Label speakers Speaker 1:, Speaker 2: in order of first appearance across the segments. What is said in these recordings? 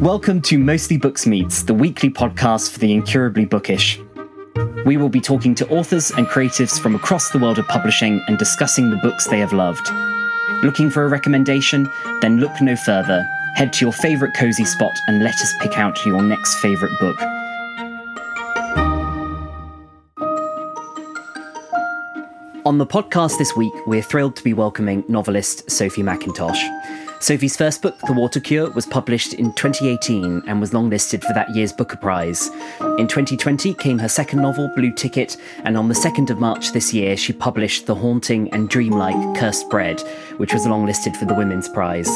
Speaker 1: Welcome to Mostly Books Meets, the weekly podcast for the incurably bookish. We will be talking to authors and creatives from across the world of publishing and discussing the books they have loved. Looking for a recommendation? Then look no further. Head to your favourite cozy spot and let us pick out your next favourite book. On the podcast this week, we're thrilled to be welcoming novelist Sophie Mackintosh. Sophie's first book, The Water Cure, was published in 2018 and was longlisted for that year's Booker Prize. In 2020 came her second novel, Blue Ticket, and on the 2nd of March this year, she published the haunting and dreamlike Cursed Bread, which was longlisted for the Women's Prize.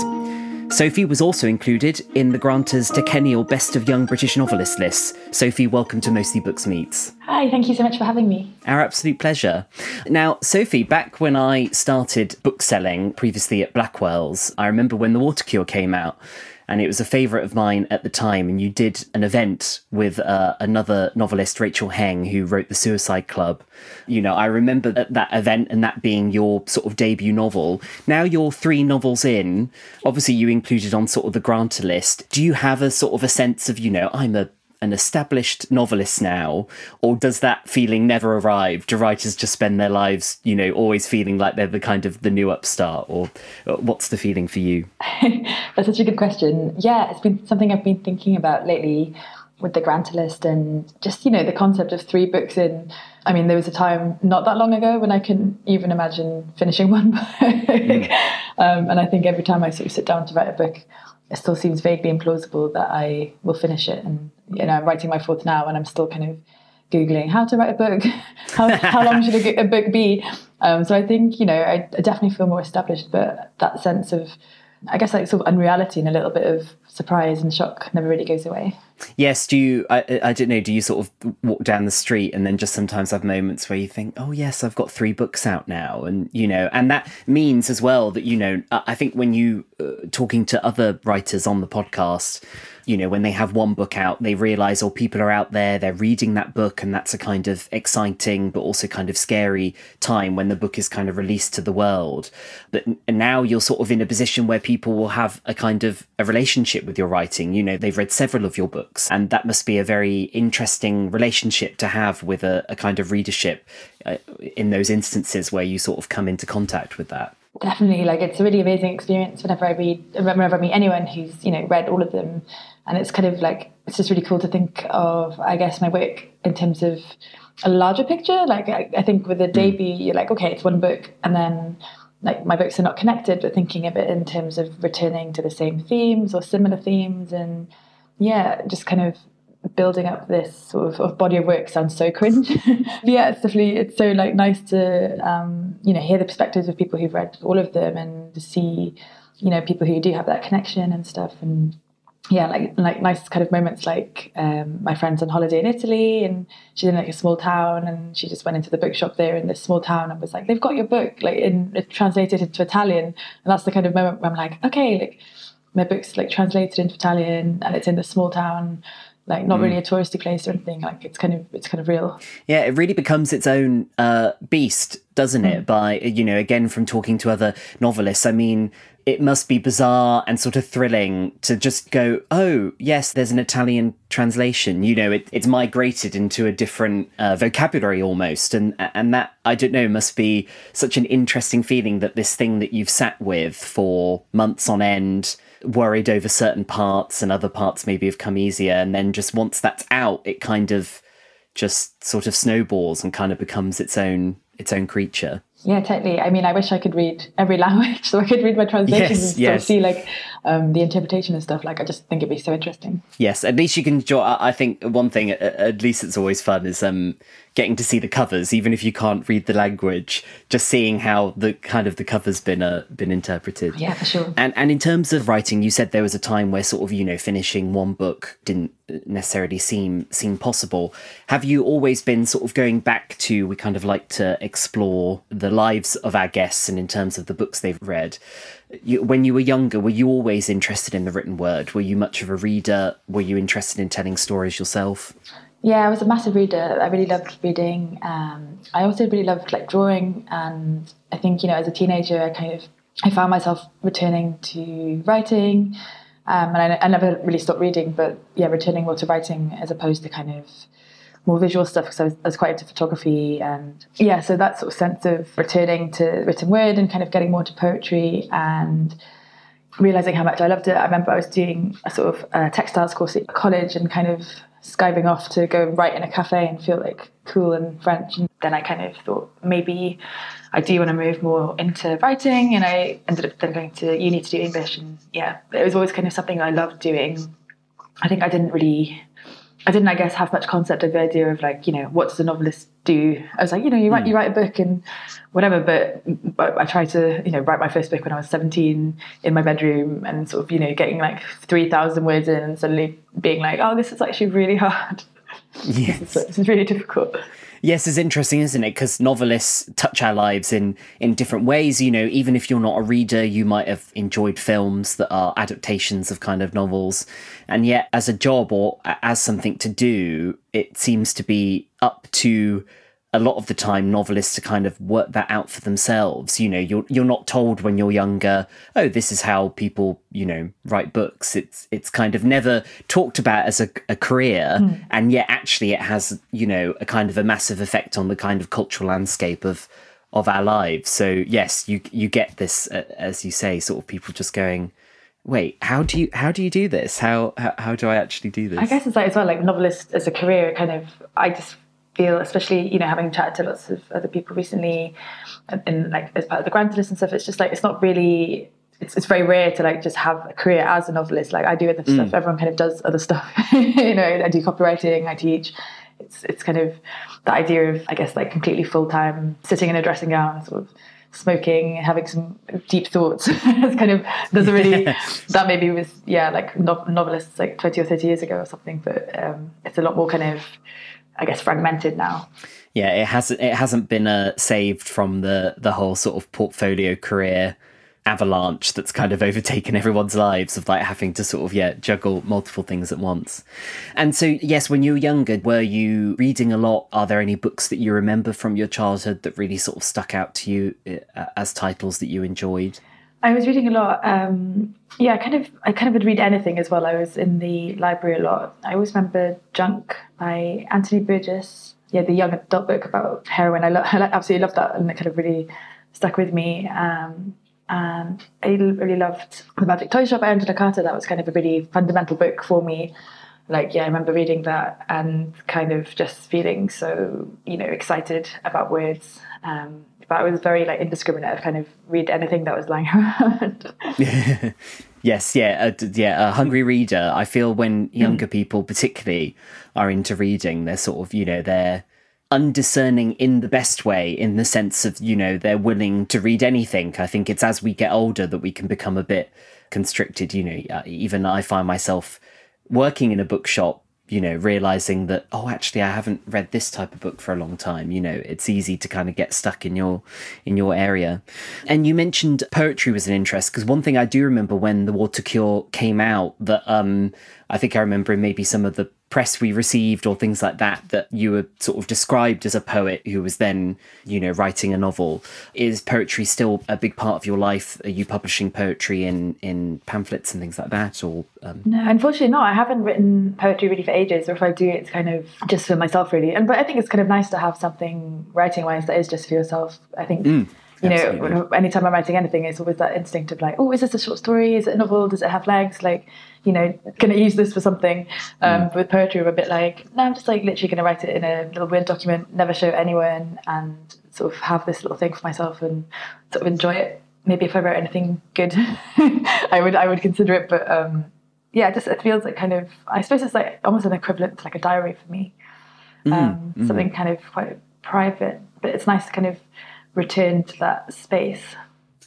Speaker 1: Sophie was also included in the Granta's decennial Best of Young British Novelists list. Sophie, welcome to Mostly Books Meets.
Speaker 2: Hi, thank you so much for having me.
Speaker 1: Our absolute pleasure. Now, Sophie, back when I started bookselling previously at Blackwell's, I remember when The Water Cure came out and it was a favourite of mine at the time. And you did an event with uh, another novelist, Rachel Heng, who wrote The Suicide Club. You know, I remember that, that event and that being your sort of debut novel. Now you're three novels in. Obviously, you included on sort of the Granta list. Do you have a sort of a sense of, you know, I'm a an established novelist now, or does that feeling never arrive? Do writers just spend their lives, you know, always feeling like they're the kind of the new upstart, or uh, what's the feeling for you?
Speaker 2: That's such a good question. Yeah, it's been something I've been thinking about lately with the Granta list and just, you know, the concept of three books in. I mean, there was a time not that long ago when I couldn't even imagine finishing one book. Mm. um, and I think every time I sort of sit down to write a book, it still seems vaguely implausible that I will finish it. And you know, I'm writing my fourth now, and I'm still kind of googling how to write a book. how how long should a, a book be? Um, so I think you know, I, I definitely feel more established, but that sense of I guess like sort of unreality and a little bit of surprise and shock never really goes away.
Speaker 1: Yes, do you? I, I don't know. Do you sort of walk down the street and then just sometimes have moments where you think, "Oh yes, I've got three books out now," and you know, and that means as well that you know. I think when you uh, talking to other writers on the podcast, you know, when they have one book out, they realize, oh, people are out there, they're reading that book, and that's a kind of exciting but also kind of scary time when the book is kind of released to the world. But now you're sort of in a position where people will have a kind of a relationship with your writing. You know, they've read several of your books, and that must be a very interesting relationship to have with a, a kind of readership uh, in those instances where you sort of come into contact with that
Speaker 2: definitely like it's a really amazing experience whenever i read whenever i meet anyone who's you know read all of them and it's kind of like it's just really cool to think of i guess my work in terms of a larger picture like i, I think with a hmm. debut you're like okay it's one book and then like my books are not connected but thinking of it in terms of returning to the same themes or similar themes and yeah just kind of building up this sort of, of, body of work sounds so cringe. But yeah, it's definitely it's so like nice to um, you know hear the perspectives of people who've read all of them and to see you know people who do have that connection and stuff and yeah like like nice kind of moments like um, my friend's on holiday in Italy and she's in like a small town and she just went into the bookshop there in this small town and was like they've got your book like in translated into Italian and that's the kind of moment where I'm like okay like my book's like translated into Italian and it's in this small town like not mm. really a touristy place or anything like it's kind of it's kind of real
Speaker 1: yeah it really becomes its own uh, beast doesn't mm. it by you know again from talking to other novelists i mean it must be bizarre and sort of thrilling to just go oh yes there's an italian translation. You know it, it's migrated into a different uh, vocabulary almost. And and that i don't know must be such an interesting feeling that this thing that you've sat with for months on end worried over certain parts and other parts maybe have come easier. And then just once that's out it kind of just sort of snowballs and kind of becomes its own its own creature
Speaker 2: yeah, totally. I mean, I wish I could read every language so I could read my translations yes, and yes. see like um, the interpretation and stuff. Like, I just think it'd be so interesting.
Speaker 1: Yes, at least you can draw. I think one thing, at least it's always fun, is um, getting to see the covers, even if you can't read the language. Just seeing how the kind of the covers been uh, been interpreted.
Speaker 2: Yeah, for sure.
Speaker 1: And and in terms of writing, you said there was a time where sort of you know finishing one book didn't necessarily seem seem possible. Have you always been sort of going back to? We kind of like to explore the lives of our guests and in terms of the books they've read. You, when you were younger, were you always interested in the written word? Were you much of a reader? Were you interested in telling stories yourself?
Speaker 2: Yeah, I was a massive reader. I really loved reading. Um, I also really loved like drawing, and I think you know, as a teenager, I kind of I found myself returning to writing. Um, and I, I never really stopped reading, but yeah, returning more to writing as opposed to kind of more visual stuff because I was, I was, quite into photography and yeah so that sort of sense of returning to written word and kind of getting more to poetry and realizing how much I loved it I remember I was doing a sort of a textiles course at college and kind of skiving off to go write in a cafe and feel like cool and French. And then I kind of thought maybe I do want to move more into writing. And I ended up then going to uni to do English. And yeah, it was always kind of something I loved doing. I think I didn't really I didn't, I guess, have much concept of the idea of like, you know, what does a novelist do? I was like, you know, you write, mm. you write a book and whatever. But, but I tried to, you know, write my first book when I was 17 in my bedroom and sort of, you know, getting like 3,000 words in and suddenly being like, oh, this is actually really hard.
Speaker 1: Yes.
Speaker 2: this, is, this is really difficult.
Speaker 1: Yes, it's interesting, isn't it? Because novelists touch our lives in in different ways. You know, even if you're not a reader, you might have enjoyed films that are adaptations of kind of novels, and yet as a job or as something to do, it seems to be up to a lot of the time novelists to kind of work that out for themselves you know you're you're not told when you're younger oh this is how people you know write books. It's it's kind of never talked about as a, a career mm. and yet actually it has you know a kind of a massive effect on the kind of cultural landscape of of our lives. So yes you you get this uh, as you say sort of people just going wait how do you how do you do this? How, how how do i actually do this?
Speaker 2: i guess it's like as well like novelist as a career kind of i just feel, especially you know, having chatted to lots of other people recently, and, like as part of the Granta list and stuff, it's just like it's not really. It's, it's very rare to like just have a career as a novelist. Like I do other mm. stuff. Everyone kind of does other stuff. you know, I do copywriting. I teach. It's it's kind of the idea of I guess like completely full time sitting in a dressing gown, sort of smoking, having some deep thoughts. it's kind of doesn't really that maybe was yeah like no, novelists like twenty or thirty years ago or something, but um, it's a lot more kind of I guess fragmented now.
Speaker 1: Yeah, it hasn't it hasn't been uh, saved from the the whole sort of portfolio career avalanche that's kind of overtaken everyone's lives of like having to sort of yeah juggle multiple things at once. And so yes, when you were younger, were you reading a lot? Are there any books that you remember from your childhood that really sort of stuck out to you uh, as titles that you enjoyed?
Speaker 2: I was reading a lot. Um, yeah, I kind of I kind of would read anything as well. I was in the library a lot. I always remember Junk by Anthony Burgess. Yeah, the young adult book about heroin. I, lo- I absolutely loved that, and it kind of really stuck with me. Um, and I really loved The Magic Toy Shop by Angela Carter. That was kind of a really fundamental book for me. Like, yeah, I remember reading that and kind of just feeling so, you know, excited about words. Um, but I was very like indiscriminate. I'd kind of read anything that was lying around.
Speaker 1: yes, yeah, uh, yeah. A hungry reader. I feel when younger mm. people, particularly, are into reading, they're sort of you know they're undiscerning in the best way, in the sense of you know they're willing to read anything. I think it's as we get older that we can become a bit constricted. You know, uh, even I find myself working in a bookshop you know, realizing that, oh, actually, I haven't read this type of book for a long time. You know, it's easy to kind of get stuck in your in your area. And you mentioned poetry was an interest because one thing I do remember when the Water Cure came out that um, I think I remember maybe some of the press we received or things like that that you were sort of described as a poet who was then you know writing a novel. Is poetry still a big part of your life? Are you publishing poetry in in pamphlets and things like that or
Speaker 2: um... no unfortunately not. I haven't written poetry really for ages or if i do it's kind of just for myself really. And but i think it's kind of nice to have something writing wise that is just for yourself i think. Mm you Absolutely. know, anytime I'm writing anything, it's always that instinct of like, oh, is this a short story? Is it a novel? Does it have legs? Like, you know, can I use this for something? Um, mm. With poetry, I'm a bit like, no, I'm just like literally going to write it in a little Word document, never show anyone, and sort of have this little thing for myself and sort of enjoy it. Maybe if I wrote anything good, I would I would consider it. But um, yeah, it just it feels like kind of I suppose it's like almost an equivalent to like a diary for me. Mm. Um, mm. Something kind of quite private, but it's nice to kind of return to that space.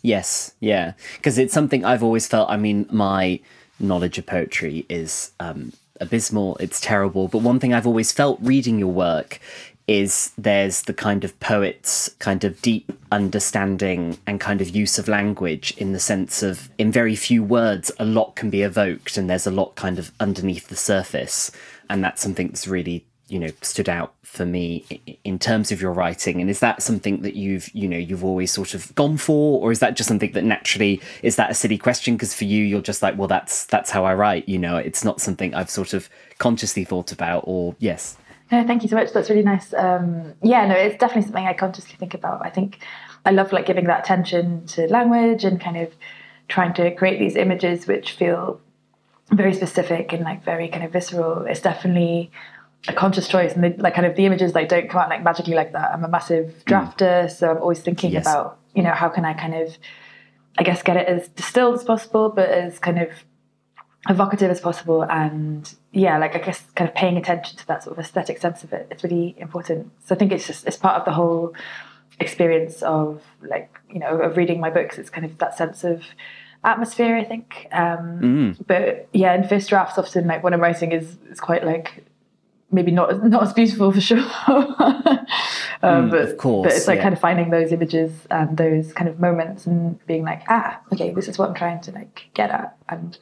Speaker 1: Yes, yeah, because it's something I've always felt. I mean, my knowledge of poetry is um, abysmal. It's terrible. But one thing I've always felt reading your work is there's the kind of poet's kind of deep understanding and kind of use of language in the sense of in very few words a lot can be evoked and there's a lot kind of underneath the surface and that's something that's really you know stood out for me in terms of your writing and is that something that you've you know you've always sort of gone for or is that just something that naturally is that a silly question because for you you're just like well that's that's how i write you know it's not something i've sort of consciously thought about or yes
Speaker 2: no, thank you so much. That's really nice. Um, yeah, no, it's definitely something I consciously think about. I think I love like giving that attention to language and kind of trying to create these images which feel very specific and like very kind of visceral. It's definitely a conscious choice, and the, like kind of the images like don't come out like magically like that. I'm a massive mm. drafter, mm. so I'm always thinking yes. about you know how can I kind of I guess get it as distilled as possible, but as kind of evocative as possible and yeah like i guess kind of paying attention to that sort of aesthetic sense of it it's really important so i think it's just it's part of the whole experience of like you know of reading my books it's kind of that sense of atmosphere i think um mm. but yeah in first drafts often like when i'm writing is is quite like maybe not not as beautiful for sure um,
Speaker 1: mm, but of course
Speaker 2: but it's like yeah. kind of finding those images and those kind of moments and being like ah okay this is what i'm trying to like get at and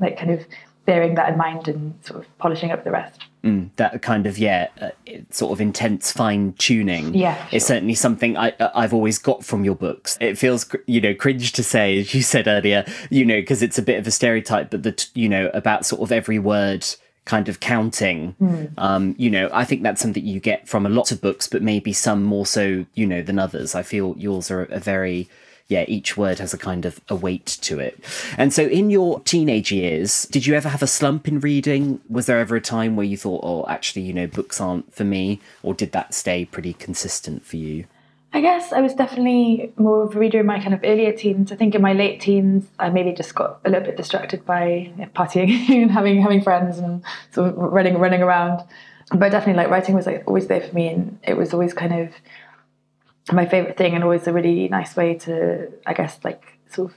Speaker 2: like kind of bearing that in mind and sort of polishing up the rest.
Speaker 1: Mm, that kind of yeah, uh, sort of intense fine tuning.
Speaker 2: Yeah,
Speaker 1: sure. is certainly something I uh, I've always got from your books. It feels you know cringe to say, as you said earlier, you know, because it's a bit of a stereotype, but that you know about sort of every word kind of counting. Mm. Um, you know, I think that's something you get from a lot of books, but maybe some more so, you know, than others. I feel yours are a very yeah, each word has a kind of a weight to it. And so, in your teenage years, did you ever have a slump in reading? Was there ever a time where you thought, oh, actually, you know, books aren't for me? Or did that stay pretty consistent for you?
Speaker 2: I guess I was definitely more of a reader in my kind of earlier teens. I think in my late teens, I maybe just got a little bit distracted by partying and having having friends and sort of running running around. But definitely, like writing was like always there for me, and it was always kind of my favorite thing and always a really nice way to i guess like sort of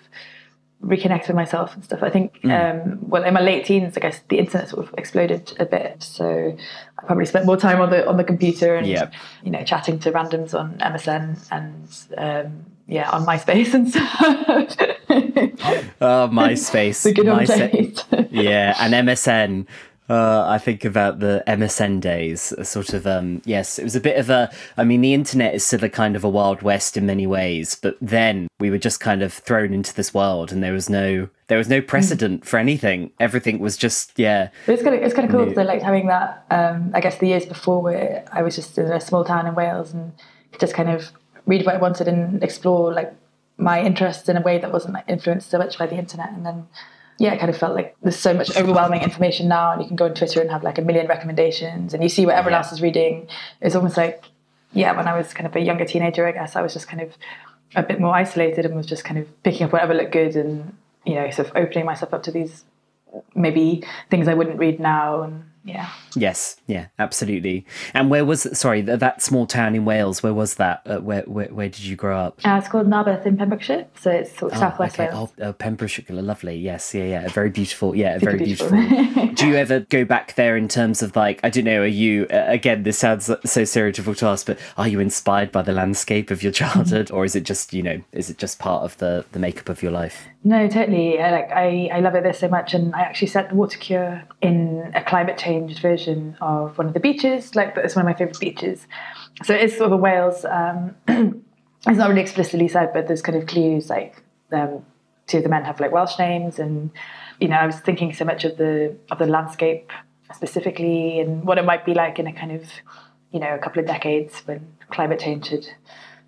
Speaker 2: reconnect with myself and stuff. I think mm. um, well in my late teens i guess the internet sort of exploded a bit. So i probably spent more time on the on the computer and yep. you know chatting to randoms on msn and um, yeah on myspace and stuff.
Speaker 1: Oh myspace.
Speaker 2: The good days.
Speaker 1: Yeah and msn uh, I think about the MSN days, sort of. Um, yes, it was a bit of a. I mean, the internet is still a kind of a wild west in many ways, but then we were just kind of thrown into this world, and there was no there was no precedent for anything. Everything was just yeah.
Speaker 2: it's kind of it's kind of cool because I liked having that. Um, I guess the years before, where I was just in a small town in Wales and just kind of read what I wanted and explore like my interests in a way that wasn't like influenced so much by the internet, and then yeah, it kind of felt like there's so much overwhelming information now, and you can go on Twitter and have like a million recommendations, and you see what everyone else is reading. It's almost like, yeah, when I was kind of a younger teenager, I guess I was just kind of a bit more isolated and was just kind of picking up whatever looked good and you know sort of opening myself up to these maybe things I wouldn't read now and yeah.
Speaker 1: Yes. Yeah absolutely. And where was sorry that small town in wales where was that? Uh, where, where, where did you grow up?
Speaker 2: Uh, it's called narberth in pembrokeshire so it's sort of oh, southwest okay. wales.
Speaker 1: Oh, oh, pembrokeshire lovely. Yes yeah yeah. Very beautiful. Yeah very beautiful, beautiful. do you ever go back there in terms of like i don't know are you uh, again this sounds so stereotypical to us but are you inspired by the landscape of your childhood? Or is it just you know is it just part of the the makeup of your life?
Speaker 2: No, totally. I, like I, I love it there so much, and I actually set the water cure in a climate changed version of one of the beaches. Like it's one of my favorite beaches. So it's sort of a Wales. Um, it's not really explicitly said, but there's kind of clues. Like um, two of the men have like Welsh names, and you know, I was thinking so much of the of the landscape specifically, and what it might be like in a kind of you know a couple of decades when climate change had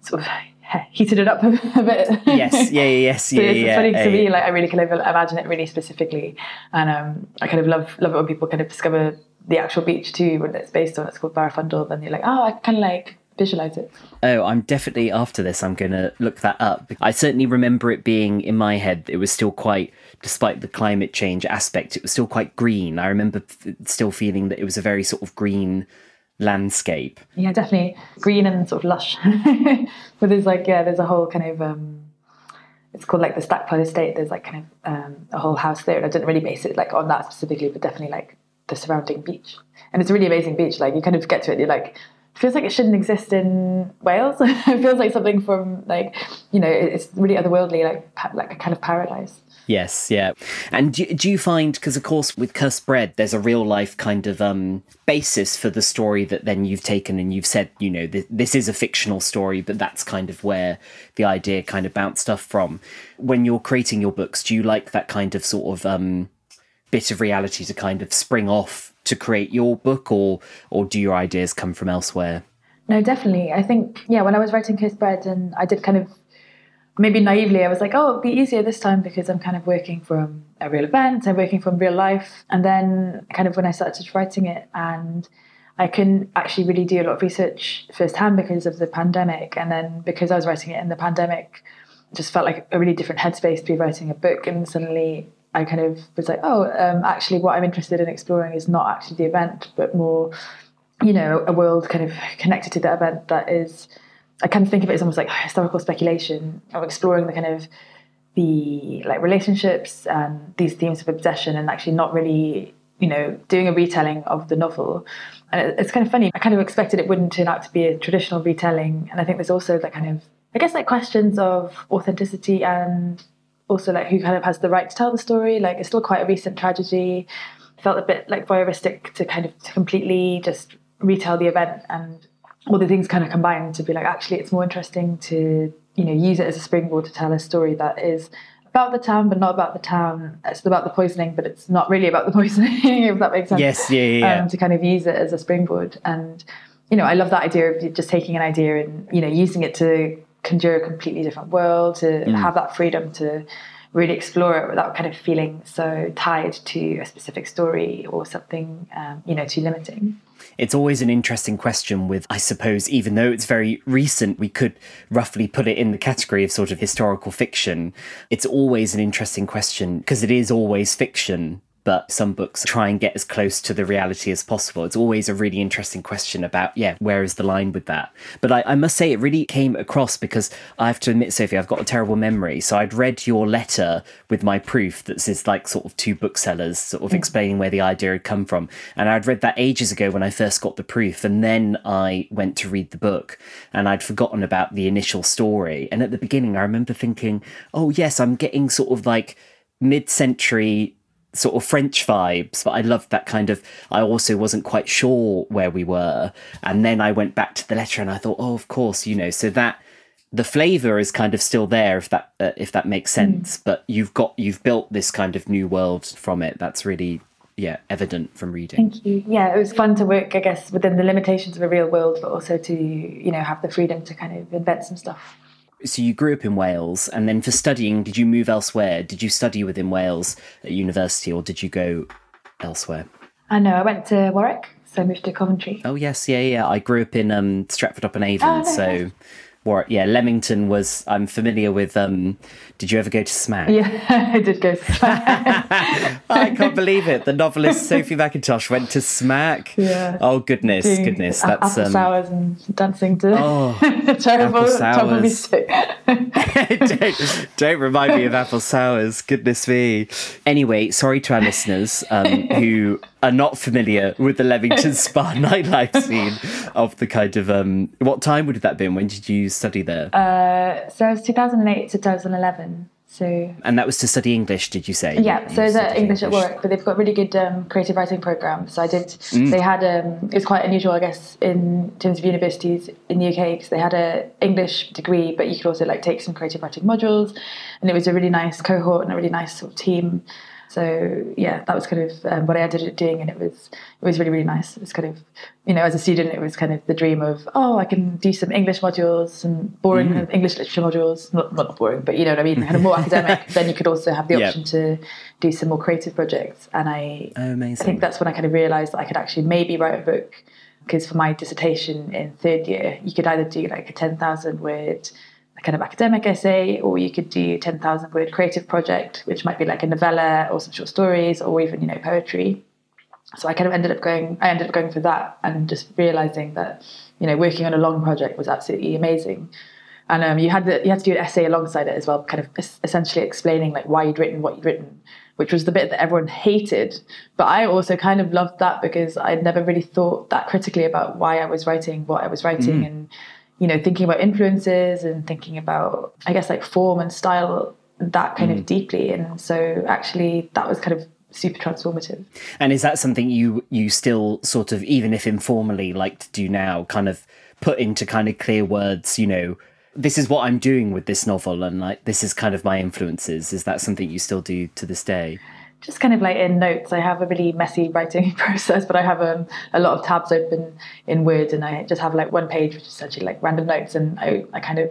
Speaker 2: sort of heated it up a, bit.
Speaker 1: Yes, yeah, yes, so yeah,
Speaker 2: it's
Speaker 1: yeah.
Speaker 2: funny to me. Like I really kind of imagine it really specifically, and um, I kind of love love it when people kind of discover the actual beach too, when it's based on. It's called Barafundle. Then you're like, oh, I kind of like visualize it.
Speaker 1: Oh, I'm definitely after this. I'm going to look that up. I certainly remember it being in my head. It was still quite, despite the climate change aspect, it was still quite green. I remember still feeling that it was a very sort of green landscape.
Speaker 2: Yeah, definitely green and sort of lush. but there's like yeah, there's a whole kind of um, it's called like the Stackpole Estate. There's like kind of um, a whole house there, and I didn't really base it like on that specifically, but definitely like the surrounding beach. And it's a really amazing beach. Like you kind of get to it, you're like feels like it shouldn't exist in Wales. it feels like something from like you know it's really otherworldly, like like a kind of paradise.
Speaker 1: Yes, yeah. And do, do you find, because of course with Cursed Bread, there's a real life kind of um, basis for the story that then you've taken and you've said, you know, th- this is a fictional story, but that's kind of where the idea kind of bounced off from. When you're creating your books, do you like that kind of sort of um, bit of reality to kind of spring off to create your book, or or do your ideas come from elsewhere?
Speaker 2: No, definitely. I think yeah, when I was writing Cursed Bread, and I did kind of maybe naively, I was like, oh, it'll be easier this time because I'm kind of working from a real event, I'm working from real life. And then, kind of, when I started writing it, and I couldn't actually really do a lot of research firsthand because of the pandemic. And then, because I was writing it in the pandemic, just felt like a really different headspace to be writing a book. And suddenly, I kind of was like, oh, um, actually, what I'm interested in exploring is not actually the event, but more, you know, a world kind of connected to the event that is I kind of think of it as almost like historical speculation of exploring the kind of the like relationships and these themes of obsession and actually not really you know doing a retelling of the novel. And it's kind of funny i kind of expected it wouldn't turn out to be a traditional retelling. And i think there's also that kind of i guess like questions of authenticity and also like who kind of has the right to tell the story. Like it's still quite a recent tragedy. Felt a bit like voyeuristic to kind of to completely just retell the event and all the things kind of combine to be like actually it's more interesting to you know use it as a springboard to tell a story that is about the town but not about the town it's about the poisoning but it's not really about the poisoning if that makes sense
Speaker 1: yes yeah, yeah, yeah.
Speaker 2: Um, to kind of use it as a springboard and you know i love that idea of just taking an idea and you know using it to conjure a completely different world to mm. have that freedom to really explore it without kind of feeling so tied to a specific story or something um, you know too limiting
Speaker 1: it's always an interesting question with, I suppose, even though it's very recent, we could roughly put it in the category of sort of historical fiction. It's always an interesting question because it is always fiction but some books try and get as close to the reality as possible. It's always a really interesting question about, yeah, where is the line with that? But I, I, must say, it really came across because I have to admit, Sophie, I've got a terrible memory. So I'd read your letter with my proof that says like sort of two booksellers sort of mm. explaining where the idea had come from. And I'd read that ages ago when I first got the proof. And then I went to read the book and I'd forgotten about the initial story. And at the beginning, I remember thinking, oh, yes, I'm getting sort of like mid century sort of French vibes, but I loved that kind of. I also wasn't quite sure where we were, and then I went back to the letter and I thought, oh, of course, you know, so that the flavor is kind of still there if that uh, if that makes mm. sense. Mm. But you've got you've built this kind of new world from it. That's really yeah evident from reading.
Speaker 2: Thank you. Yeah, it was fun to work, I guess, within the limitations of a real world, but also to you know have the freedom to kind of invent some stuff
Speaker 1: so you grew up in Wales, and then for studying, did you move elsewhere? Did you study within Wales at university, or did you go elsewhere?
Speaker 2: I know I went to Warwick, so I moved to Coventry.
Speaker 1: Oh yes, yeah, yeah. I grew up in um, Stratford upon Avon, oh, no, so Warwick. Yeah, Leamington was. I'm familiar with. Um, did you ever go to Smack?
Speaker 2: Yeah, I did go to Smack.
Speaker 1: I can't believe it. The novelist Sophie Mackintosh went to Smack.
Speaker 2: Yeah.
Speaker 1: Oh goodness, Doing goodness. That's
Speaker 2: apple um, sours and dancing to oh, terrible, terrible music.
Speaker 1: don't, don't remind me of apple sours. Goodness me. Anyway, sorry to our listeners um, who are not familiar with the Leamington Spa nightlife scene of the kind of um, what time would that have been? When did you study there?
Speaker 2: Uh, so it was 2008 to 2011. So
Speaker 1: and that was to study English, did you say?
Speaker 2: Yeah, so it's English, English, at Warwick, but they've got really good um, creative writing programs. So I did. Mm. They had um, it's quite unusual, I guess, in terms of universities in the UK because they had a English degree, but you could also like take some creative writing modules, and it was a really nice cohort and a really nice sort of team. So yeah, that was kind of um, what I ended up doing, and it was it was really really nice. It was kind of you know as a student, it was kind of the dream of oh I can do some English modules, some boring mm. English literature modules, not not boring, but you know what I mean, kind of more academic. Then you could also have the option yep. to do some more creative projects, and I
Speaker 1: oh,
Speaker 2: I think that's when I kind of realised that I could actually maybe write a book because for my dissertation in third year, you could either do like a ten thousand word kind of academic essay, or you could do 10,000 word creative project, which might be like a novella or some short stories or even, you know, poetry. So I kind of ended up going, I ended up going for that and just realizing that, you know, working on a long project was absolutely amazing. And um, you had the, you had to do an essay alongside it as well, kind of essentially explaining like why you'd written what you'd written. which was the bit that everyone hated. But I also kind of loved that because I'd never really thought that critically about why I was writing what I was writing mm. and, you know, thinking about influences and thinking about, I guess, like form and style that kind mm. of deeply. And so actually, that was kind of super transformative.
Speaker 1: And is that something you you still sort of, even if informally, like to do now, kind of put into kind of clear words, you know, this is what I'm doing with this novel and like this is kind of my influences. Is that something you still do to this day?
Speaker 2: Just kind of like in notes. I have a really messy writing process, but I have um, a lot of tabs open in Word and I just have like one page which is essentially like random notes and I, I kind of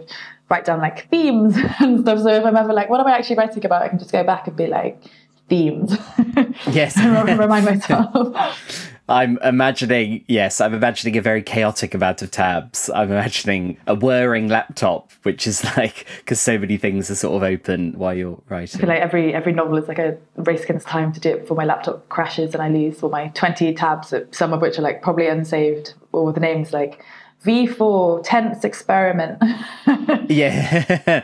Speaker 2: write down like themes and stuff. So if I'm ever like, what am I actually writing about? I can just go back and be like, themes.
Speaker 1: Yes.
Speaker 2: remind myself.
Speaker 1: I'm imagining, yes, I'm imagining a very chaotic amount of tabs. I'm imagining a whirring laptop, which is like, because so many things are sort of open while you're writing.
Speaker 2: I feel like every, every novel is like a race against time to do it before my laptop crashes and I lose all my 20 tabs, some of which are like probably unsaved, or the names like V4 tense experiment.
Speaker 1: yeah.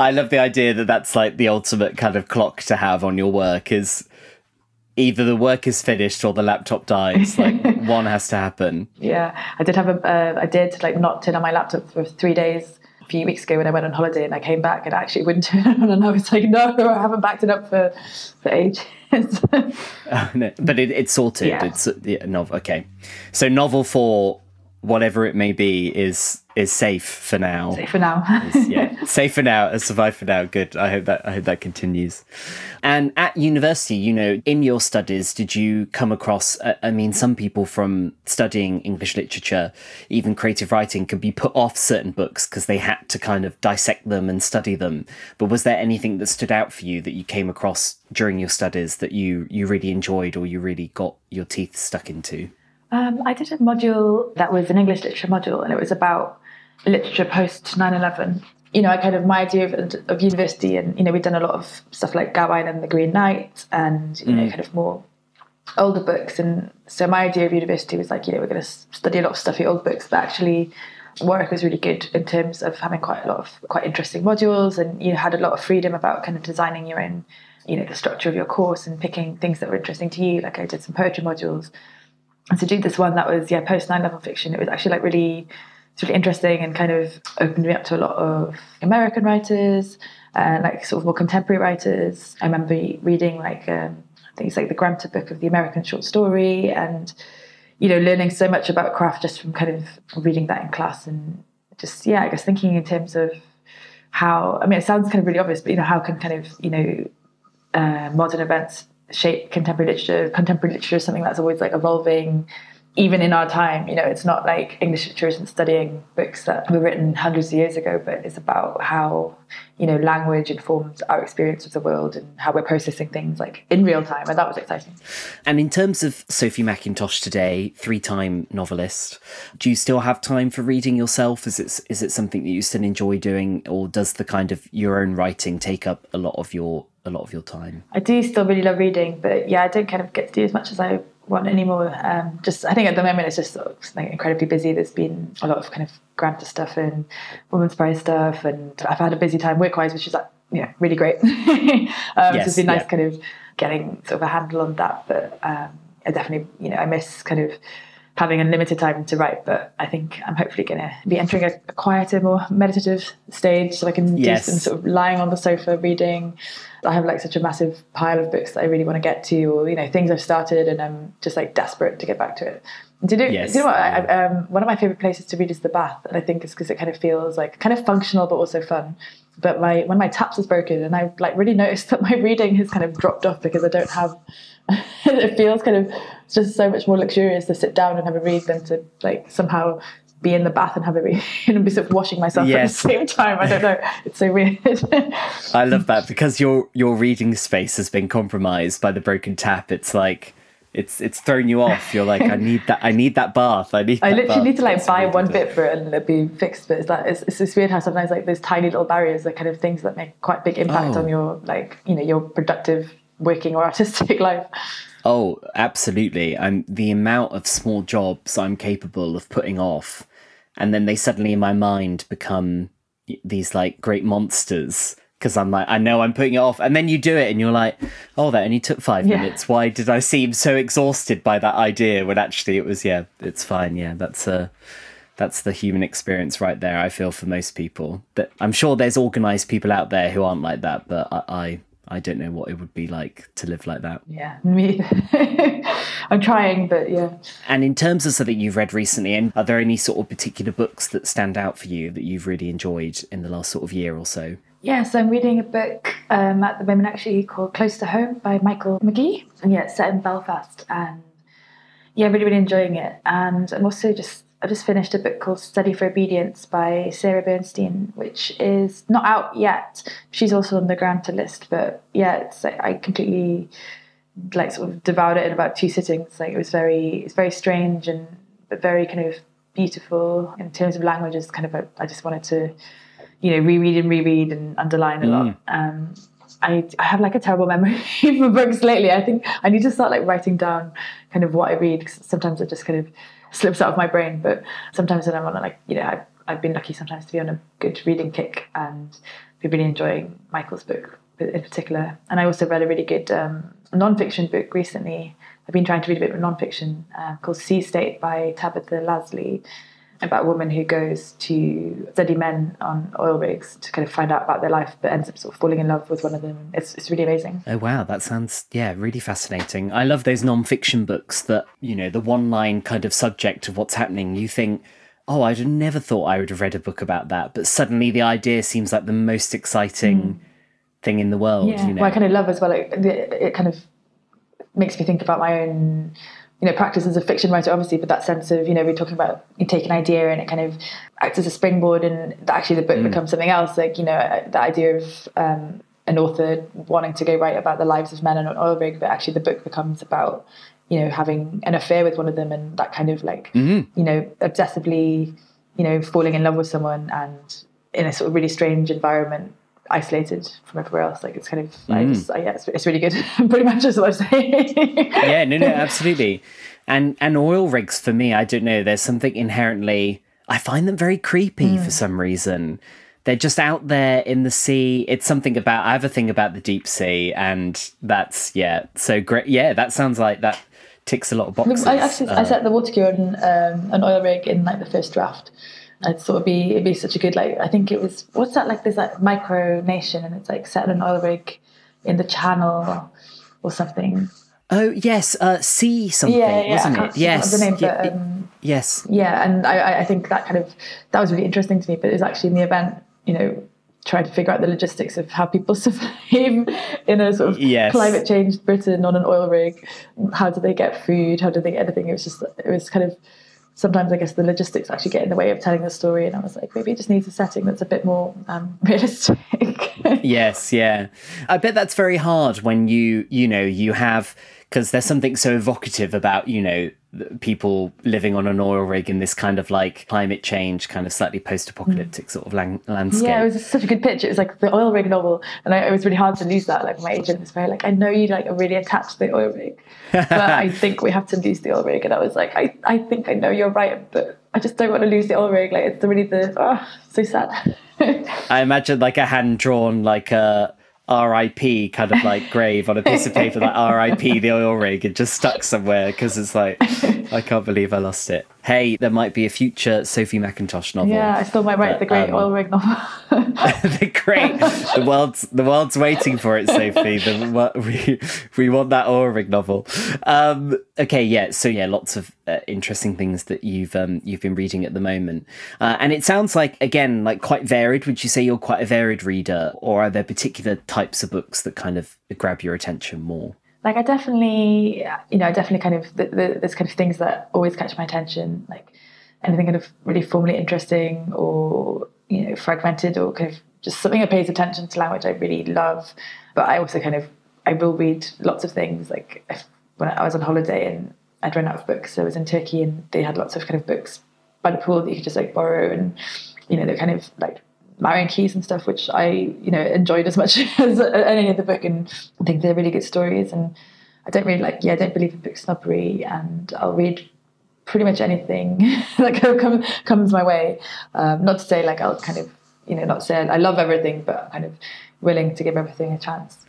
Speaker 1: I love the idea that that's like the ultimate kind of clock to have on your work is either the work is finished or the laptop dies. Like one has to happen.
Speaker 2: Yeah, I did have a. Uh, I did like not turn on my laptop for three days a few weeks ago when I went on holiday, and I came back and I actually wouldn't turn on, and I was like, no, I haven't backed it up for for ages.
Speaker 1: oh, no. But it, it's sorted. Yeah. It's yeah, novel. Okay, so novel four, whatever it may be, is is safe for now.
Speaker 2: Safe for now.
Speaker 1: yeah, safe for now. Survive for now. Good. I hope that I hope that continues. And at university, you know, in your studies, did you come across? Uh, I mean, some people from studying English literature, even creative writing, could be put off certain books because they had to kind of dissect them and study them. But was there anything that stood out for you that you came across during your studies that you you really enjoyed or you really got your teeth stuck into?
Speaker 2: Um, I did a module that was an English literature module, and it was about literature post 9-11 you know, I kind of my idea of, of, university, and you know, we'd done a lot of stuff like Gawain and the Green Knight, and you mm. know, kind of more older books. And so my idea of university was like, you know, we're going to study a lot of stuffy old books, but actually, Warwick was really good in terms of having quite a lot of quite interesting modules, and you know, had a lot of freedom about kind of designing your own, you know, the structure of your course and picking things that were interesting to you. Like I did some poetry modules, and to do this one that was yeah post nine level fiction, it was actually like really it's really interesting and kind of opened me up to a lot of American writers and like sort of more contemporary writers. I remember reading like um, I think it's like the Granta book of the American short story and you know learning so much about craft just from kind of reading that in class and just yeah I guess thinking in terms of how I mean it sounds kind of really obvious but you know how can kind of you know uh, modern events shape contemporary literature contemporary literature is something that's always like evolving even in our time, you know, it's not like English literature isn't studying books that were written hundreds of years ago, but it's about how, you know, language informs our experience of the world and how we're processing things like in real time. And that was exciting.
Speaker 1: And in terms of Sophie Mackintosh today, three time novelist, do you still have time for reading yourself? Is it, is it something that you still enjoy doing, or does the kind of your own writing take up a lot of your a lot of your time?
Speaker 2: I do still really love reading, but yeah, I don't kind of get to do as much as I want anymore. Um, just I think at the moment it's just sort of like incredibly busy. There's been a lot of kind of Granta stuff and Women's Prize stuff, and I've had a busy time work-wise, which is like yeah really great. um, yes, so it's been nice yeah. kind of getting sort of a handle on that. But um, I definitely you know I miss kind of having unlimited time to write. But I think I'm hopefully going to be entering a, a, quieter, more meditative stage, so I can yes. do some sort of lying on the sofa reading. I have like such a massive pile of books that I really want to get to, or you know, things I've started, and I'm just like desperate to get back to it. And to do, yes. you know what? I, um, one of my favorite places to read is the bath, and I think it's because it kind of feels like kind of functional but also fun. But my when my taps is broken, and I like really noticed that my reading has kind of dropped off because I don't have. it feels kind of just so much more luxurious to sit down and have a read than to like somehow be in the bath and have a read and be sort of washing myself yes. at the same time. I don't know. It's so weird.
Speaker 1: I love that because your your reading space has been compromised by the broken tap. It's like it's it's thrown you off. You're like, I need that. I need that bath. I need.
Speaker 2: I literally need to like buy one bit for it and it'll be fixed. But it's like it's, it's just weird how sometimes like those tiny little barriers are kind of things that make quite big impact oh. on your like you know your productive working or artistic life.
Speaker 1: Oh, absolutely. I'm the amount of small jobs I'm capable of putting off, and then they suddenly in my mind become these like great monsters because I'm like, I know I'm putting it off. And then you do it and you're like, oh, that only took five
Speaker 2: Yeah.
Speaker 1: minutes. Why did I seem so exhausted by that idea when actually it was, yeah, it's fine. Yeah, that's uh, that's the human experience right there, I feel, for most people. That I'm sure there's organized people out there who aren't like that, but I, I, I don't know what it would be like to live like that.
Speaker 2: Yeah, me. I'm trying, but yeah.
Speaker 1: And in terms of something you've read recently, and are there any sort of particular books that stand out for you that you've really enjoyed in the last sort of year or so?
Speaker 2: Yeah, so I'm reading a book um, at the moment actually called Close to Home by Michael Magee. And yeah, it's set in Belfast and yeah, really, really enjoying it. And I'm also just I just finished a book called Study for Obedience by Sarah Bernstein, which is not out yet. She's also on the Granta list, but yeah, it's like I completely like sort of devoured it in about two sittings. Like it was very it's very strange and but very kind of beautiful in terms of language. languages. Kind of a, I just wanted to you know reread and reread and underline a lot. Um, I, I have like a terrible memory for books lately. I think I need to start like writing down kind of what I read because sometimes it just kind of slips out of my brain. But sometimes when I'm on a, like you know I've, I've been lucky sometimes to be on a good reading kick and be really enjoying Michael's book in particular. And I also read a really good um, non-fiction book recently. I've been trying to read a bit of non-fiction uh, called Sea State by Tabitha Lasley about a woman who goes to study men on oil rigs to kind of find out about their life, but ends up sort of falling in love with one of them. It's, it's really amazing.
Speaker 1: Oh wow, that sounds yeah, really fascinating. I love those non-fiction books that, you know, the one-line kind of subject of what's happening. You think, "Oh, I'd have never thought I would have read a book about that," but suddenly the idea seems like the most exciting mm. thing in the world,
Speaker 2: Yeah,
Speaker 1: you know.
Speaker 2: well, I kind of love as well. It, it, it kind of makes me think about my own, you know, practice as a fiction writer, obviously, but that sense of, you know, we're talking about you take an idea and it kind of acts as a springboard, and actually the book mm. becomes something else. Like, you know, uh, the idea of um, an author wanting to go write about the lives of men on an oil rig, but actually the book becomes about, you know, having an affair with one of them and that kind of like, mm-hmm. you know, obsessively, you know, falling in love with someone and in a sort of really strange environment isolated from everywhere else. Like it's kind of, I just, I, yeah, it's, it's really good. Pretty much is what I'm saying.
Speaker 1: yeah, no, no, absolutely. And and oil rigs for me, I don't know. There's something inherently. I find them very creepy
Speaker 2: Hmm.
Speaker 1: for some reason. They're just out there in the sea. It's something about. I have a thing about the deep sea, and that's yeah. So great. Yeah, that sounds like that ticks a lot of boxes.
Speaker 2: I actually I
Speaker 1: Uh,
Speaker 2: set the water cure on um, an oil rig in like the first draft. I thought it'd be it'd be such a good like I think it was what's that like this like micro nation and it's like set on an oil rig in the channel or something.
Speaker 1: oh yes, uh, sea something,
Speaker 2: yeah, yeah,
Speaker 1: wasn't it? Yes,
Speaker 2: the name,
Speaker 1: yeah,
Speaker 2: but, um,
Speaker 1: yes.
Speaker 2: yeah, and I- I, I think that kind of that was really interesting to me. But it was actually in the event, you know, trying to figure out the logistics of how people survive in a sort of
Speaker 1: Yes.
Speaker 2: climate change Britain on an oil rig. How do they get food? How do they get anything? It was just it was kind of sometimes I guess the logistics actually get in the way of telling the story. And I was like, maybe it just needs a setting that's a bit more um, realistic.
Speaker 1: Yes, yeah. I bet that's very hard when you, you know, you have because there's something so evocative about, you know, people living on an oil rig in this kind of like climate change, kind of slightly post-apocalyptic mm. sort of lang- landscape.
Speaker 2: Yeah, it was such a good pitch. It was like the oil rig novel, and I, it was really hard to lose that. Like my agent was very like, I know you like are really attached to the oil rig, but I think we have to lose the oil rig. And I was like, I, I think I know you're right, but I just don't want to lose the oil rig. Like it's really the oh, so sad.
Speaker 1: I imagine like a hand drawn like a RIP kind of like grave on a piece of paper, like RIP the oil rig, and just stuck somewhere because it's like I can't believe I lost it. Hey, there might be a future Sophie Mackintosh novel.
Speaker 2: yeah, I still might write
Speaker 1: But,
Speaker 2: the great
Speaker 1: um,
Speaker 2: oil rig novel.
Speaker 1: the great the world's the world's waiting for it sophie the, we, we want that oil rig novel um okay yeah so yeah lots of uh, interesting things that you've um you've been reading at the moment uh, and it sounds like again like quite varied would you say you're quite a varied reader or are there particular types of books that kind of grab your attention more
Speaker 2: like I definitely, you know, I definitely kind of the, the, there's kind of things that always catch my attention, like anything kind of really formally interesting or you know fragmented or kind of just something that pays attention to language I really love. But I also kind of I will read lots of things. Like if, when I was on holiday and I'd run out of books, so I was in Turkey and they had lots of kind of books by the pool that you could just like borrow and you know they're kind of like Marian Keyes and stuff, which I, you know, enjoyed as much as any other book, and I think they're really good stories. And I don't really like, yeah, I don't believe in book snobbery, and I'll read pretty much anything that come, comes my way. Um, not to say like I'll kind of, you know, not say I love everything, but kind of, willing to give everything a chance.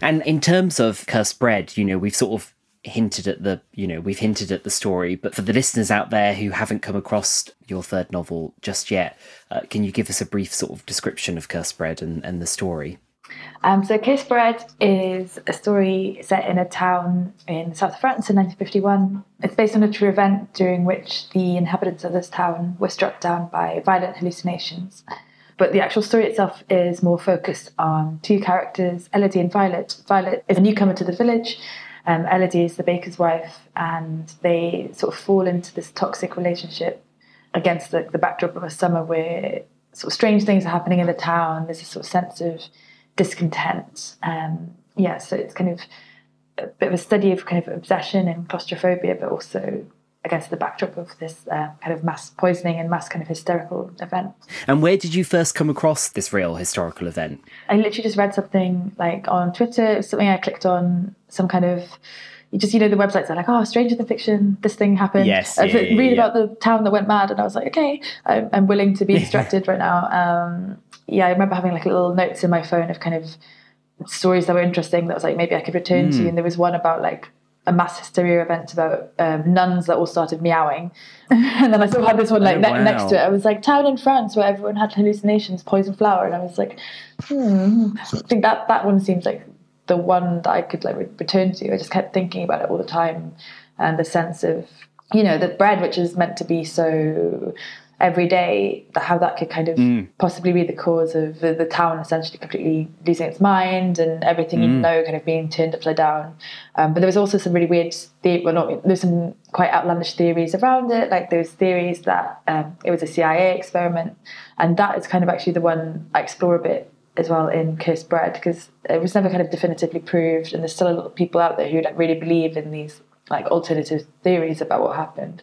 Speaker 1: And in terms of Cursed Bread, you know, we've sort of hinted at the you know we've hinted at the story but for the listeners out there who haven't come across your third novel just yet uh, can you give us a brief sort of description of Cursed Bread and, and the story
Speaker 2: um, so Cursed Bread is a story set in a town in south France in 1951. It's based on a true event during which the inhabitants of this town were struck down by violent hallucinations. But the actual story itself is more focused on two characters, Elodie and Violet. Violet is a newcomer to the village um, Elodie is the baker's wife, and they sort of fall into this toxic relationship against the, the backdrop of a summer where sort of strange things are happening in the town. There's a sort of sense of discontent. Um, yeah, so it's kind of a bit of a study of kind of obsession and claustrophobia, but also against the backdrop of this uh, kind of mass poisoning and mass kind of hysterical event.
Speaker 1: And where did you first come across this real historical event?
Speaker 2: I literally just read something like on Twitter, something I clicked on, some kind of. You just, you know, the websites are like, oh, stranger than fiction, this thing happened.
Speaker 1: Yes.
Speaker 2: I
Speaker 1: yeah,
Speaker 2: read
Speaker 1: yeah,
Speaker 2: about the town that went mad, and I was like, okay, I'm, I'm willing to be distracted right now. Um, yeah, I remember having like little notes in my phone of kind of stories that were interesting that was like maybe I could return mm. to. And there was one about like a mass hysteria event about um, nuns that all started meowing. and then I sort of had this one like oh, ne- wow. next to it. I was like, town in France where everyone had hallucinations, poison flower. And I was like, hmm, I think that, that one seems like the one that I could like return to. I just kept thinking about it all the time. And the sense of, you know, the bread, which is meant to be so every day how that could kind of mm. possibly be the cause of the, the, town essentially completely losing its mind and everything mm. you know kind of being turned upside down. Um, but there was also some really weird, the- well, not there's some quite outlandish theories around it. Like those theories that um, it was a CIA experiment, and that is kind of actually the one I explore a bit as well in Cursed Bread because it was never kind of definitively proved, and there's still a lot of people out there who really believe in these like alternative theories about what happened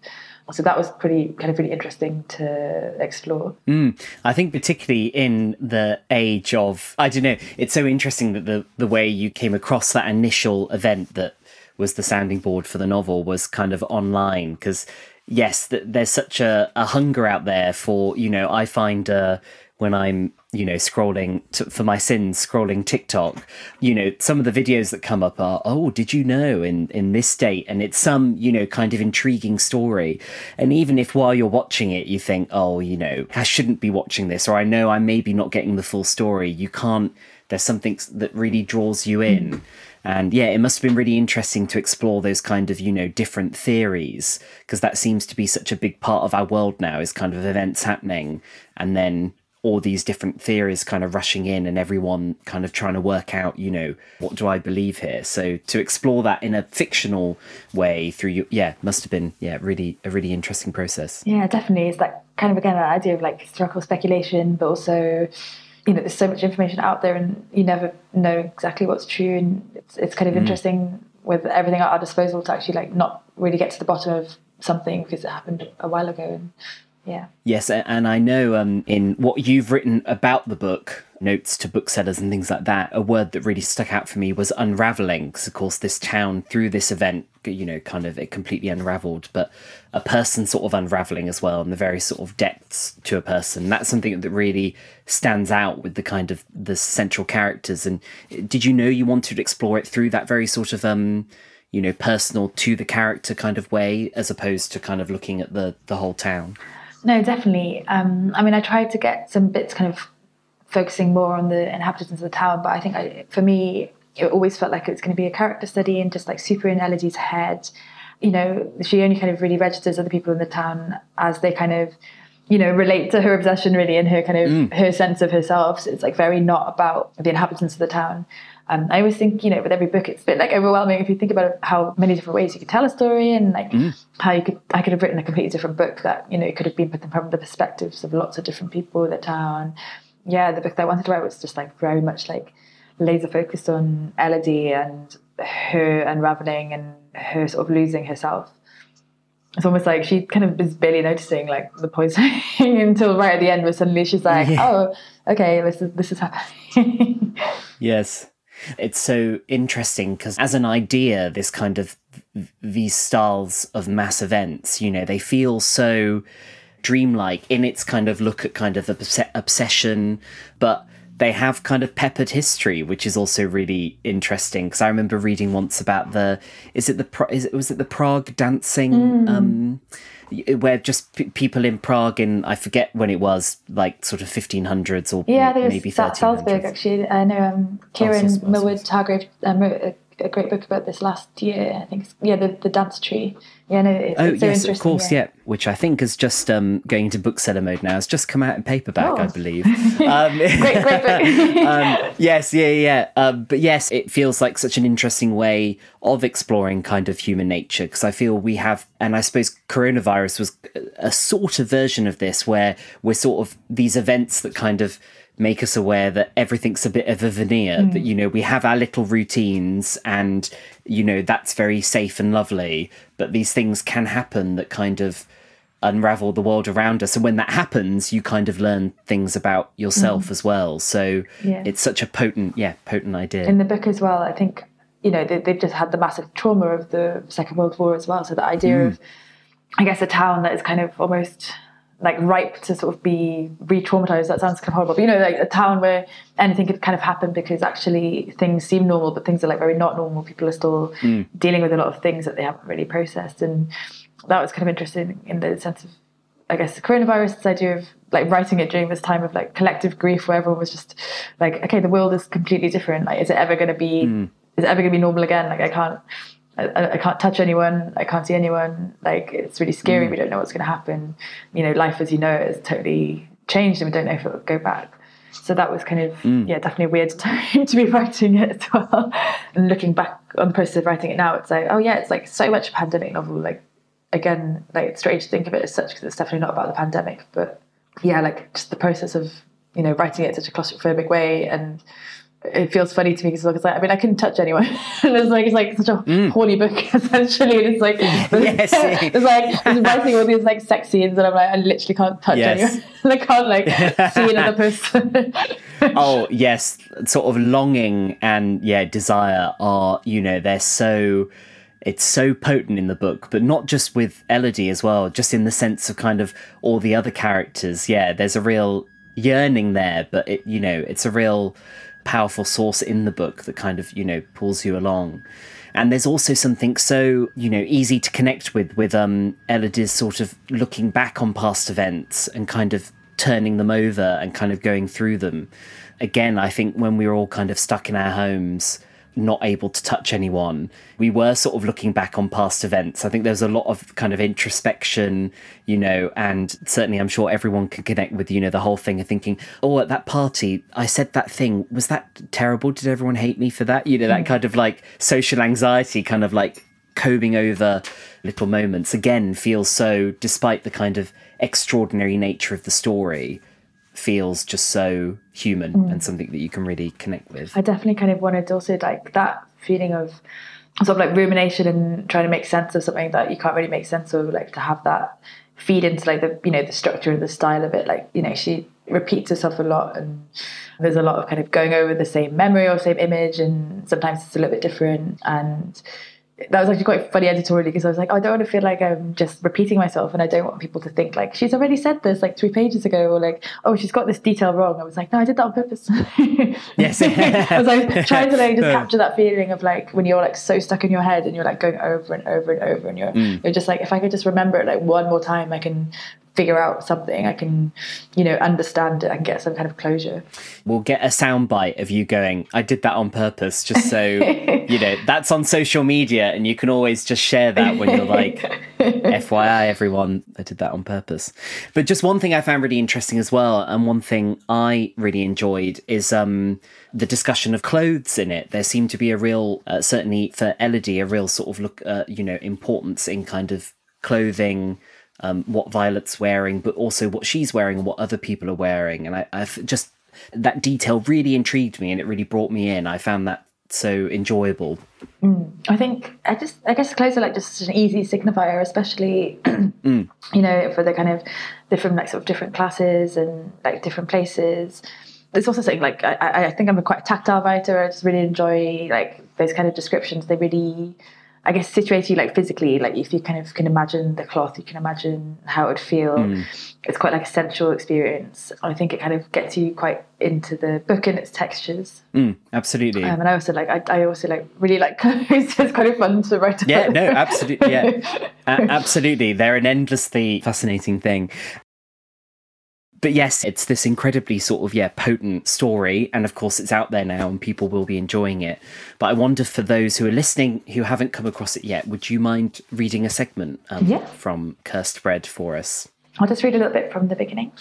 Speaker 2: so that was pretty kind of really interesting to explore.
Speaker 1: Mm, I think particularly in the age of I don't know, it's so interesting that the the way you came across that initial event that was the sounding board for the novel was kind of online because yes, there's such a, a hunger out there for you know I find uh, when I'm you know, scrolling to, for my sins, scrolling TikTok, you know, some of the videos that come up are, oh, did you know in, in this state? And it's some, you know, kind of intriguing story. And even if while you're watching it, you think, oh, you know, I shouldn't be watching this, or I know I'm maybe not getting the full story, you can't, there's something that really draws you in. Mm. And yeah, it must have been really interesting to explore those kind of, you know, different theories, because that seems to be such a big part of our world now is kind of events happening and then all these different theories kind of rushing in and everyone kind of trying to work out, you know, what do I believe here? So to explore that in a fictional way through you, yeah, must have been, yeah, really a really interesting process.
Speaker 2: Yeah, definitely. It's that kind of again that idea of like historical speculation, but also, you know, there's so much information out there and you never know exactly what's true. And it's, it's kind of mm. interesting with everything at our disposal to actually like not really get to the bottom of something because it happened a while ago. And yeah.
Speaker 1: Yes, and I know um, in what you've written about the book, notes to booksellers and things like that, a word that really stuck out for me was unraveling. Because, of course, this town, through this event, you know, kind of it completely unraveled, but a person sort of unraveling as well, and the very sort of depths to a person. That's something that really stands out with the kind of the central characters. And did you know you wanted to explore it through that very sort of um, you know, personal to the character kind of way, as opposed to kind of looking at the the whole town?
Speaker 2: No, definitely. Um, I mean, I tried to get some bits kind of focusing more on the inhabitants of the town, but I think I, for me, it always felt like it was going to be a character study and just like super in Elodie's head. You know, she only kind of really registers other people in the town as they kind of, you know, relate to her obsession really and her kind of mm. her sense of herself. So it's like very not about the inhabitants of the town. Um, I always think, you know, with every book, it's a bit like overwhelming if you think about how many different ways you could tell a story and like mm. how you could, I could have written a completely different book that, you know, it could have been from the perspectives of lots of different people in the town. Yeah, the book that I wanted to write was just like very much like laser focused on Elodie and her unraveling and her sort of losing herself. It's almost like she kind of is barely noticing like the poisoning until right at the end where suddenly she's like, yeah. oh, okay, this is this is happening.
Speaker 1: yes. It's so interesting because, as an idea, this kind of these styles of mass events, you know, they feel so dreamlike in its kind of look at kind of obsession, but they have kind of peppered history, which is also really interesting. Because I remember reading once about the is it the is it was it the Prague dancing. Mm. Um, where just p- people in Prague in I forget when it was like sort of 1500s or
Speaker 2: yeah,
Speaker 1: maybe 1300s.
Speaker 2: Salzburg actually. I know um, Kieran oh, Millward Hargrave um, wrote a great book about this last year. I think, yeah, the, the dance tree. Yeah, no, it's,
Speaker 1: oh
Speaker 2: it's so
Speaker 1: yes, of course, yeah. yeah. Which I think is just um, going into bookseller mode now. It's just come out in paperback, oh. I believe.
Speaker 2: Um, great, great book.
Speaker 1: um, yes, yeah, yeah. Um, but yes, it feels like such an interesting way of exploring kind of human nature because I feel we have, and I suppose coronavirus was a sort of version of this where we're sort of these events that kind of make us aware that everything's a bit of a veneer mm. that you know we have our little routines and you know that's very safe and lovely but these things can happen that kind of unravel the world around us and when that happens you kind of learn things about yourself mm. as well so yeah. it's such a potent yeah potent idea
Speaker 2: in the book as well i think you know they, have just had the massive trauma of the second world war as well so the idea mm. of i guess a town that is kind of almost like ripe to sort of be re-traumatized. That sounds kind of horrible, but you know, like a town where anything could kind of happen because actually things seem normal, but things are like very not normal. People are still mm. dealing with a lot of things that they haven't really processed, and that was kind of interesting in the sense of, I guess, the coronavirus. This idea of like writing it during this time of like collective grief, where everyone was just like, okay, the world is completely different. Like, is it ever going to be? Mm. Is it ever going to be normal again? Like, I can't I, I, can't touch anyone. I can't see anyone. Like it's really scary. Mm. We don't know what's going to happen. You know, life as you know it has totally changed, and we don't know if it will go back. So that was kind of mm. yeah, definitely a weird time to be writing it as well. And looking back on the process of writing it now, it's like oh yeah, it's like so much a pandemic novel. Like again, like it's strange to think of it as such because it's definitely not about the pandemic, but yeah, like just the process of you know writing it in such a claustrophobic way and it feels funny to me because it's like I mean I couldn't touch anyone and it's like it's like such a mm. horny book essentially and it's like yes, it's like I'm writing all these like sex scenes and I'm like I literally can't touch yes. anyone I can't like see another person
Speaker 1: oh yes sort of longing and yeah desire are you know they're so it's so potent in the book, but not just with Elodie as well, just in the sense of kind of all the other characters. Yeah, there's a real yearning there, but it, you know, it's a real powerful source in the book that kind of you know pulls you along. And there's also something so you know easy to connect with with um Elodie's sort of looking back on past events and kind of turning them over and kind of going through them. Again i think when we were all kind of stuck in our homes not able to touch anyone. We were sort of looking back on past events. I think there's a lot of kind of introspection, you know, and certainly I'm sure everyone can connect with, you know, the whole thing of thinking, oh, at that party, I said that thing. Was that terrible? Did everyone hate me for that? You know, that mm. kind of like social anxiety, kind of like combing over little moments again feels so, despite the kind of extraordinary nature of the story, feels just so human mm. and something that you can really connect with.
Speaker 2: I definitely kind of wanted also like that feeling of sort of like rumination and trying to make sense of something that you can't really make sense of, like to have that feed into like the you know the structure and the style of it. Like you know she repeats herself a lot and there's a lot of kind of going over the same memory or same image and sometimes it's a little bit different and that was actually quite funny editorially because I was like, oh, I don't want to feel like I'm just repeating myself, and I don't want people to think like she's already said this like three pages ago, or like, oh, she's got this detail wrong. I was like, no, I did that on purpose.
Speaker 1: yes,
Speaker 2: I was like trying to like just capture that feeling of like when you're like so stuck in your head and you're like going over and over and over, and you're mm. you're just like, if I could just remember it like one more time, I can figure out something. I can you know understand it and get some kind of closure.
Speaker 1: We'll get a soundbite of you going i did that on purpose just so you know that's on social media and you can always just share that when you're like fyi everyone i did that on purpose. But just one thing i found really interesting as well and one thing i really enjoyed is um the discussion of clothes in it. There seemed to be a real uh, certainly for elodie a real sort of look uh, you know importance in kind of clothing um, what Violet's wearing, but also what she's wearing and what other people are wearing. And I, I've just that detail really intrigued me and it really brought me in. I found that so enjoyable.
Speaker 2: Mm. I think I just I guess clothes are like just an easy signifier, especially mm. you know for the kind of different like sort of different classes and like different places. There's also something like I, I think I'm a quite tactile writer. I just really enjoy like those kind of descriptions. They really I guess situate you like physically, like if you kind of can imagine the cloth, you can imagine how it would feel.
Speaker 1: Mm.
Speaker 2: It's quite like a sensual experience. I think it kind of gets you quite into the book and its textures.
Speaker 1: Mm, absolutely.
Speaker 2: Um, and I also like, I, I also like really like so it's kind of fun to write about.
Speaker 1: yeah, no, absolutely. Yeah, absolutely. They're an endlessly fascinating thing. But yes, it's this incredibly sort of yeah potent story, and of course it's out there now, and people will be enjoying it. But I wonder for those who are listening who haven't come across it yet, would you mind reading a segment um,
Speaker 2: Yeah.
Speaker 1: from Cursed Bread for us?
Speaker 2: I'll just read a little bit from the beginning.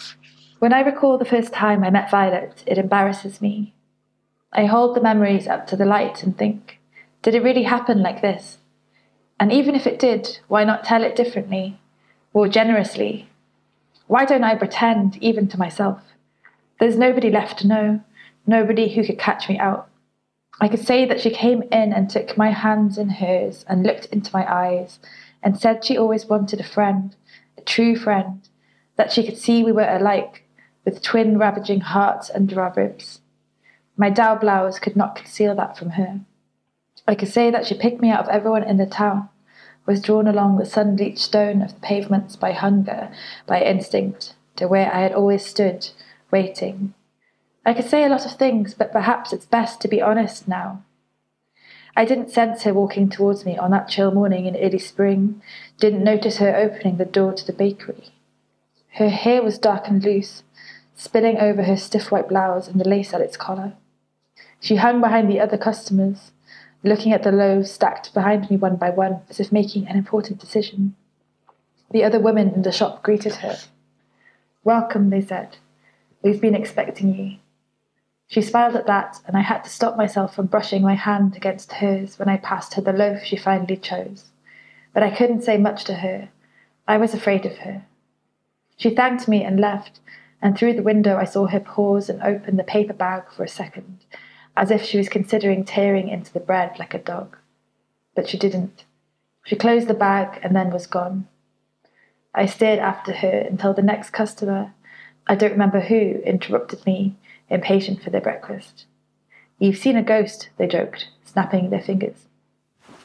Speaker 2: When I recall the first time I met Violet, it embarrasses me. I hold the memories up to the light and think, did it really happen like this? And even if it did, why not tell it differently, more generously? Why don't I pretend, even to myself? There's nobody left to know, nobody who could catch me out. I could say that she came in and took my hands in hers and looked into my eyes and said she always wanted a friend, a true friend, that she could see we were alike, with twin ravaging hearts under our ribs. My Dow blouse could not conceal that from her. I could say that she picked me out of everyone in the town, was drawn along the sun bleached stone of the pavements by hunger, by instinct, to where I had always stood, waiting. I could say a lot of things, but perhaps it's best to be honest now. I didn't sense her walking towards me on that chill morning in early spring, didn't notice her opening the door to the bakery. Her hair was dark and loose, spilling over her stiff white blouse and the lace at its collar. She hung behind the other customers, looking at the loaves stacked behind me one by one, as if making an important decision. The other women in the shop greeted her. Welcome, they said. We've been expecting you. She smiled at that, and I had to stop myself from brushing my hand against hers when I passed her the loaf she finally chose. But I couldn't say much to her. I was afraid of her. She thanked me and left, and through the window I saw her pause and open the paper bag for a second, as if she was considering tearing into the bread like a dog. But she didn't. She closed the bag and then was gone. I stared after her until the next customer, I don't remember who, interrupted me, impatient for their breakfast. You've seen a ghost, they joked, snapping their fingers.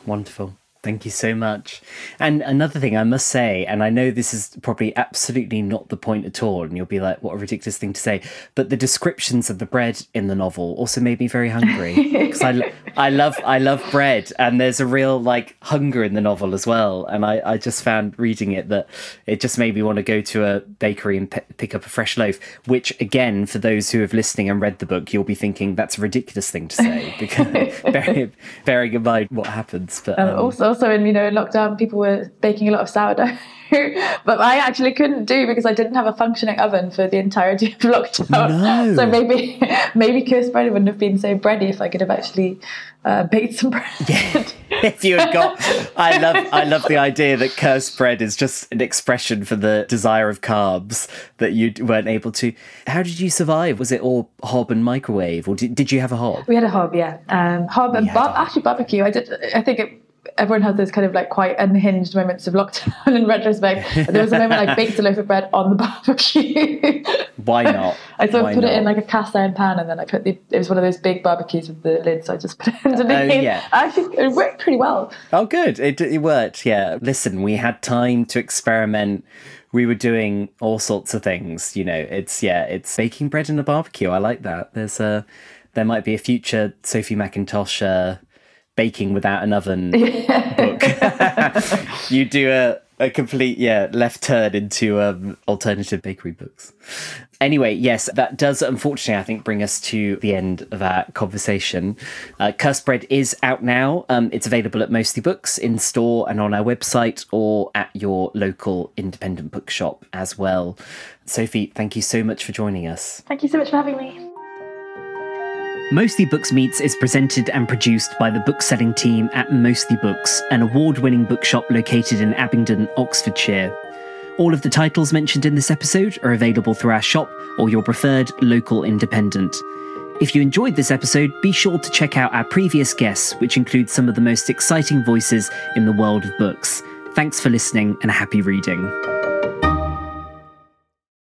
Speaker 1: Wonderful. Thank you so much. And another thing I must say, and I know this is probably absolutely not the point at all, and you'll be like, what a ridiculous thing to say, but the descriptions of the bread in the novel also made me very hungry. Because I, I love I love bread, and there's a real like hunger in the novel as well. And I, I just found reading it that it just made me want to go to a bakery and p- pick up a fresh loaf, which again, for those who have listening and read the book, you'll be thinking that's a ridiculous thing to say, because bearing, bearing in mind what happens. But
Speaker 2: Um,
Speaker 1: um,
Speaker 2: also, also in you know in lockdown, people were baking a lot of sourdough, but I actually couldn't do because I didn't have a functioning oven for the entirety of lockdown.
Speaker 1: No.
Speaker 2: So maybe maybe cursed bread wouldn't have been so bready if I could have actually uh, baked some bread.
Speaker 1: if you had got i love i love the idea that cursed bread is just an expression for the desire of carbs that you weren't able to how did you survive was it all hob and microwave or did, did you have a hob
Speaker 2: We had a hob, yeah. Um, hob and
Speaker 1: had
Speaker 2: bar- actually barbecue. I did. I think it, everyone has those kind of like quite unhinged moments of lockdown in retrospect. But there was a moment I baked a loaf of bread on the barbecue.
Speaker 1: why not
Speaker 2: I sort
Speaker 1: Why
Speaker 2: of put it in like a cast iron pan, and then I put the. It was one of those big barbecues with the lid, so I just put it underneath.
Speaker 1: Oh, yeah.
Speaker 2: Actually, it worked pretty well.
Speaker 1: oh good it, it worked yeah listen we had time to experiment we were doing all sorts of things you know it's yeah it's baking bread in a barbecue i like that there's a there might be a future sophie mackintosh uh, baking without an oven book. You do a, a complete yeah left turn into um, alternative bakery books. Anyway yes that does unfortunately i think bring us to the end of our conversation. Uh, cursed bread is out now. Um, it's available at mostly books in store and on our website or at your local independent bookshop as well. Sophie thank you so much for joining us.
Speaker 2: Thank you so much for having me.
Speaker 1: Mostly Books Meets is presented and produced by the bookselling team at Mostly Books, an award winning bookshop located in Abingdon, Oxfordshire. All of the titles mentioned in this episode are available through our shop or your preferred local independent. If you enjoyed this episode, be sure to check out our previous guests, which include some of the most exciting voices in the world of books. Thanks for listening and happy reading.